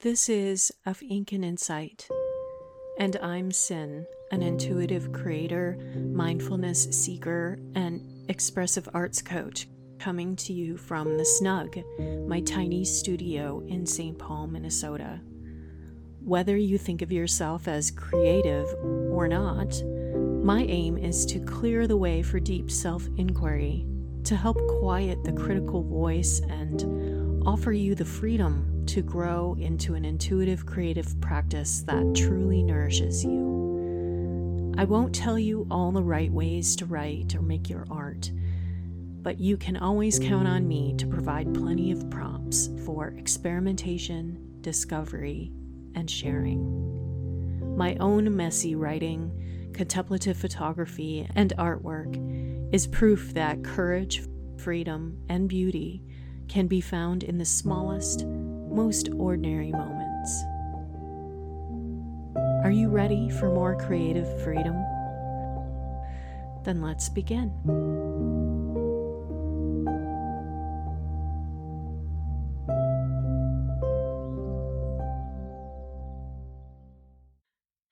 This is Of Ink and Insight, and I'm Sin, an intuitive creator, mindfulness seeker, and expressive arts coach, coming to you from the Snug, my tiny studio in St. Paul, Minnesota. Whether you think of yourself as creative or not, my aim is to clear the way for deep self inquiry, to help quiet the critical voice, and offer you the freedom to grow into an intuitive creative practice that truly nourishes you. I won't tell you all the right ways to write or make your art, but you can always count on me to provide plenty of prompts for experimentation, discovery, and sharing. My own messy writing, contemplative photography, and artwork is proof that courage, freedom, and beauty can be found in the smallest, most ordinary moments. Are you ready for more creative freedom? Then let's begin.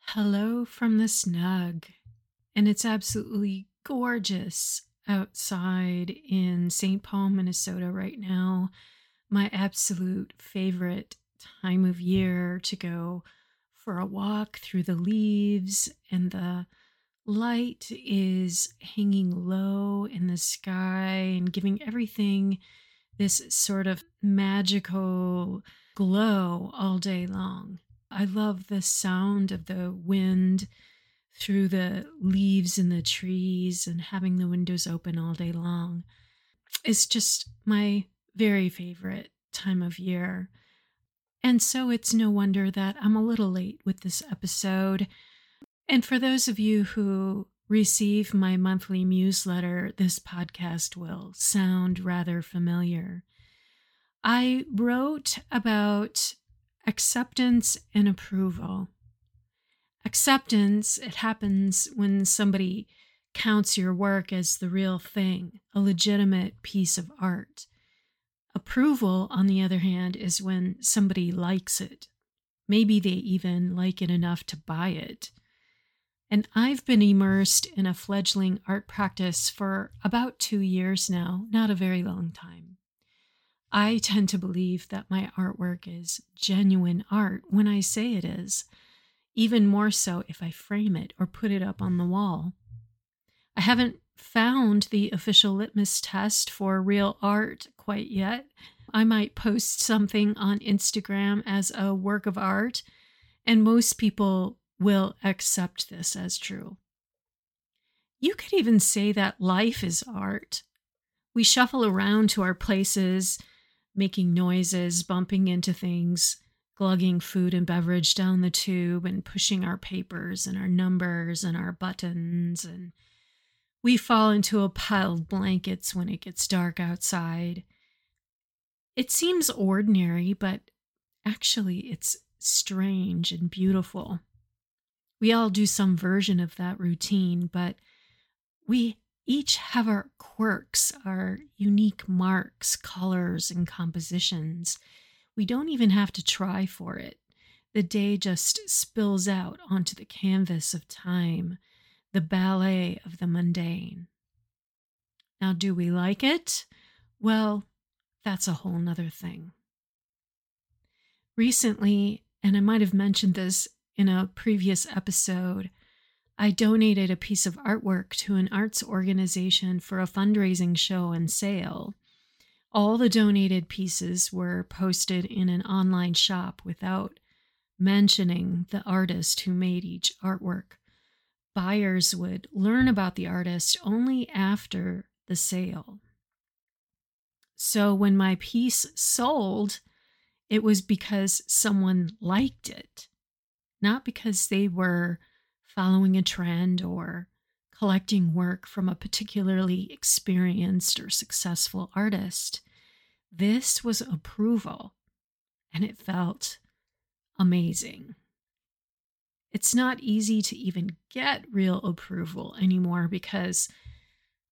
Hello from the snug, and it's absolutely gorgeous outside in St. Paul, Minnesota right now my absolute favorite time of year to go for a walk through the leaves, and the light is hanging low in the sky and giving everything this sort of magical glow all day long. I love the sound of the wind through the leaves in the trees and having the windows open all day long. It's just my very favorite time of year. And so it's no wonder that I'm a little late with this episode. And for those of you who receive my monthly newsletter, this podcast will sound rather familiar. I wrote about acceptance and approval. Acceptance, it happens when somebody counts your work as the real thing, a legitimate piece of art. Approval, on the other hand, is when somebody likes it. Maybe they even like it enough to buy it. And I've been immersed in a fledgling art practice for about two years now, not a very long time. I tend to believe that my artwork is genuine art when I say it is, even more so if I frame it or put it up on the wall. I haven't found the official litmus test for real art quite yet. I might post something on Instagram as a work of art, and most people will accept this as true. You could even say that life is art. We shuffle around to our places, making noises, bumping into things, glugging food and beverage down the tube, and pushing our papers and our numbers and our buttons and we fall into a pile of blankets when it gets dark outside. It seems ordinary, but actually it's strange and beautiful. We all do some version of that routine, but we each have our quirks, our unique marks, colors, and compositions. We don't even have to try for it. The day just spills out onto the canvas of time the ballet of the mundane. Now, do we like it? Well, that's a whole nother thing. Recently, and I might have mentioned this in a previous episode, I donated a piece of artwork to an arts organization for a fundraising show and sale. All the donated pieces were posted in an online shop without mentioning the artist who made each artwork buyers would learn about the artist only after the sale. So when my piece sold, it was because someone liked it, not because they were following a trend or collecting work from a particularly experienced or successful artist. This was approval, and it felt amazing. It's not easy to even get real approval anymore because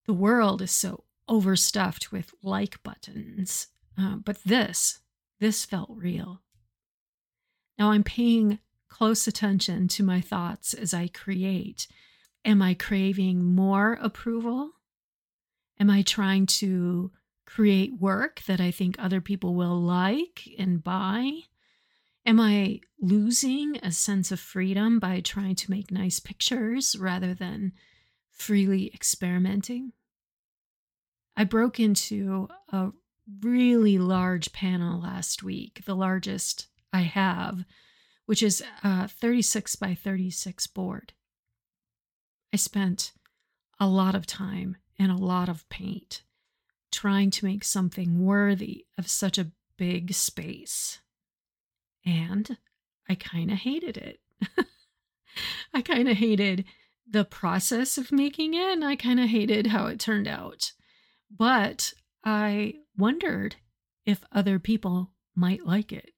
the world is so overstuffed with like buttons. Uh, but this, this felt real. Now I'm paying close attention to my thoughts as I create. Am I craving more approval? Am I trying to create work that I think other people will like and buy? Am I losing a sense of freedom by trying to make nice pictures rather than freely experimenting? I broke into a really large panel last week, the largest I have, which is a 36 by 36 board. I spent a lot of time and a lot of paint trying to make something worthy of such a big space. And I kind of hated it. I kind of hated the process of making it, and I kind of hated how it turned out. But I wondered if other people might like it.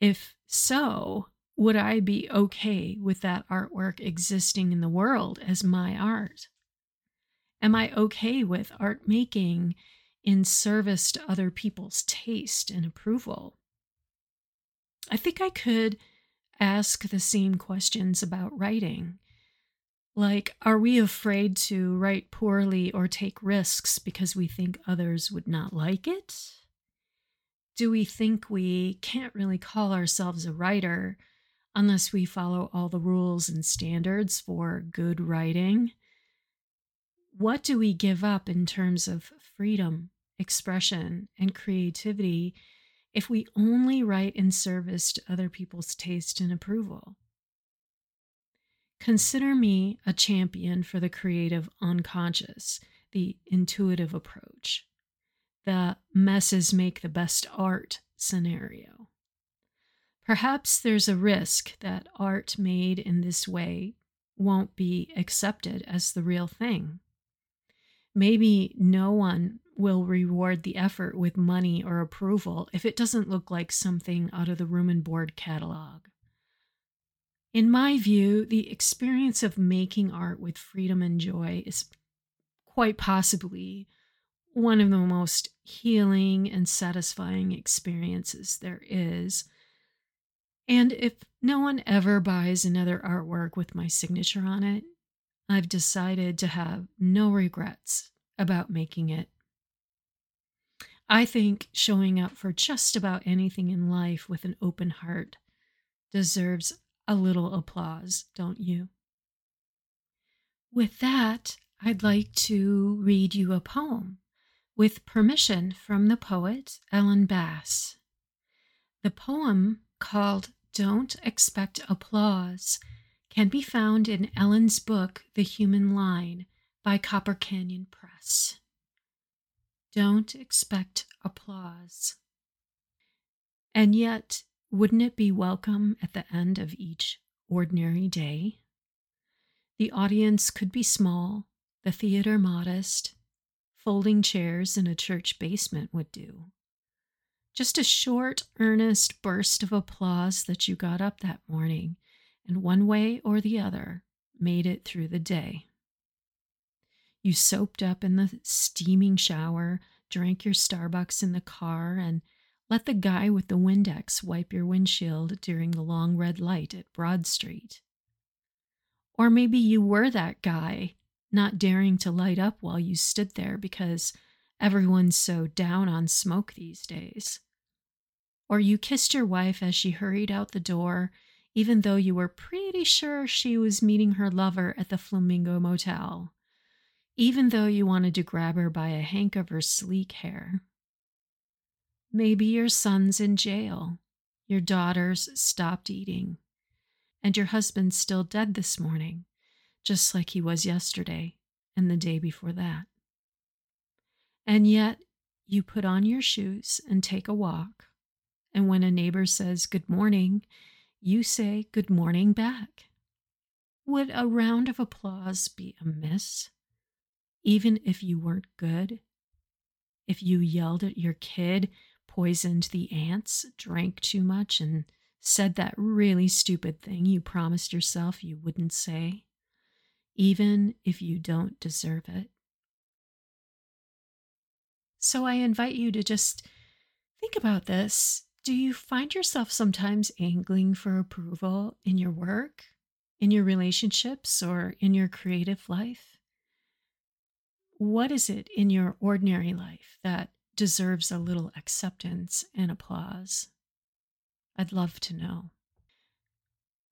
If so, would I be okay with that artwork existing in the world as my art? Am I okay with art making in service to other people's taste and approval? I think I could ask the same questions about writing. Like, are we afraid to write poorly or take risks because we think others would not like it? Do we think we can't really call ourselves a writer unless we follow all the rules and standards for good writing? What do we give up in terms of freedom, expression, and creativity if we only write in service to other people's taste and approval? Consider me a champion for the creative unconscious, the intuitive approach, the messes make the best art scenario. Perhaps there's a risk that art made in this way won't be accepted as the real thing. Maybe no one will reward the effort with money or approval if it doesn't look like something out of the room and board catalog. In my view, the experience of making art with freedom and joy is quite possibly one of the most healing and satisfying experiences there is. And if no one ever buys another artwork with my signature on it, I've decided to have no regrets about making it. I think showing up for just about anything in life with an open heart deserves a little applause, don't you? With that, I'd like to read you a poem with permission from the poet Ellen Bass. The poem, called Don't Expect Applause, can be found in Ellen's book, The Human Line, by Copper Canyon Press. Don't expect applause. And yet, wouldn't it be welcome at the end of each ordinary day? The audience could be small, the theater modest, folding chairs in a church basement would do. Just a short, earnest burst of applause that you got up that morning and one way or the other made it through the day. You soaped up in the steaming shower, drank your Starbucks in the car, and let the guy with the Windex wipe your windshield during the long red light at Broad Street. Or maybe you were that guy, not daring to light up while you stood there because everyone's so down on smoke these days. Or you kissed your wife as she hurried out the door, even though you were pretty sure she was meeting her lover at the Flamingo Motel, even though you wanted to grab her by a hank of her sleek hair. Maybe your son's in jail, your daughter's stopped eating, and your husband's still dead this morning, just like he was yesterday and the day before that. And yet, you put on your shoes and take a walk, and when a neighbor says good morning, you say good morning back. Would a round of applause be amiss, even if you weren't good? If you yelled at your kid poisoned the ants, drank too much, and said that really stupid thing you promised yourself you wouldn't say, even if you don't deserve it. So I invite you to just think about this Do you find yourself sometimes angling for approval in your work, in your relationships, or in your creative life? What is it in your ordinary life that deserves a little acceptance and applause? I'd love to know.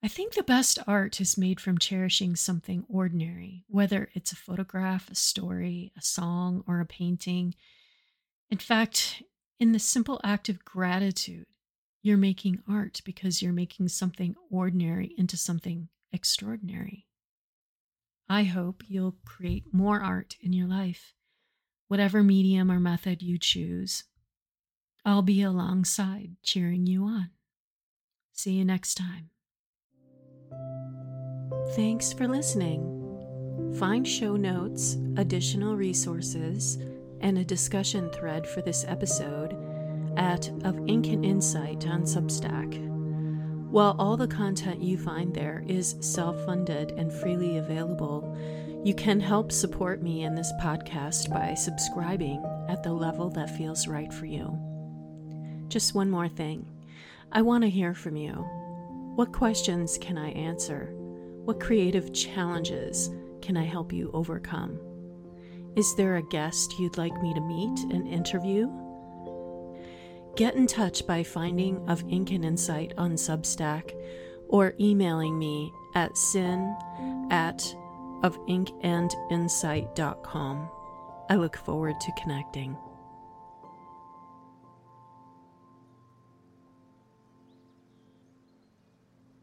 I think the best art is made from cherishing something ordinary, whether it's a photograph, a story, a song, or a painting. In fact, in the simple act of gratitude, you're making art because you're making something ordinary into something extraordinary. I hope you'll create more art in your life, whatever medium or method you choose. I'll be alongside cheering you on. See you next time. Thanks for listening. Find show notes, additional resources, and a discussion thread for this episode at Of Ink and Insight on Substack. While all the content you find there is self funded and freely available, you can help support me in this podcast by subscribing at the level that feels right for you. Just one more thing I want to hear from you. What questions can I answer? What creative challenges can I help you overcome? Is there a guest you'd like me to meet and interview? Get in touch by finding Of Ink and Insight on Substack or emailing me at sin at of ink and ofinkandinsight.com. I look forward to connecting.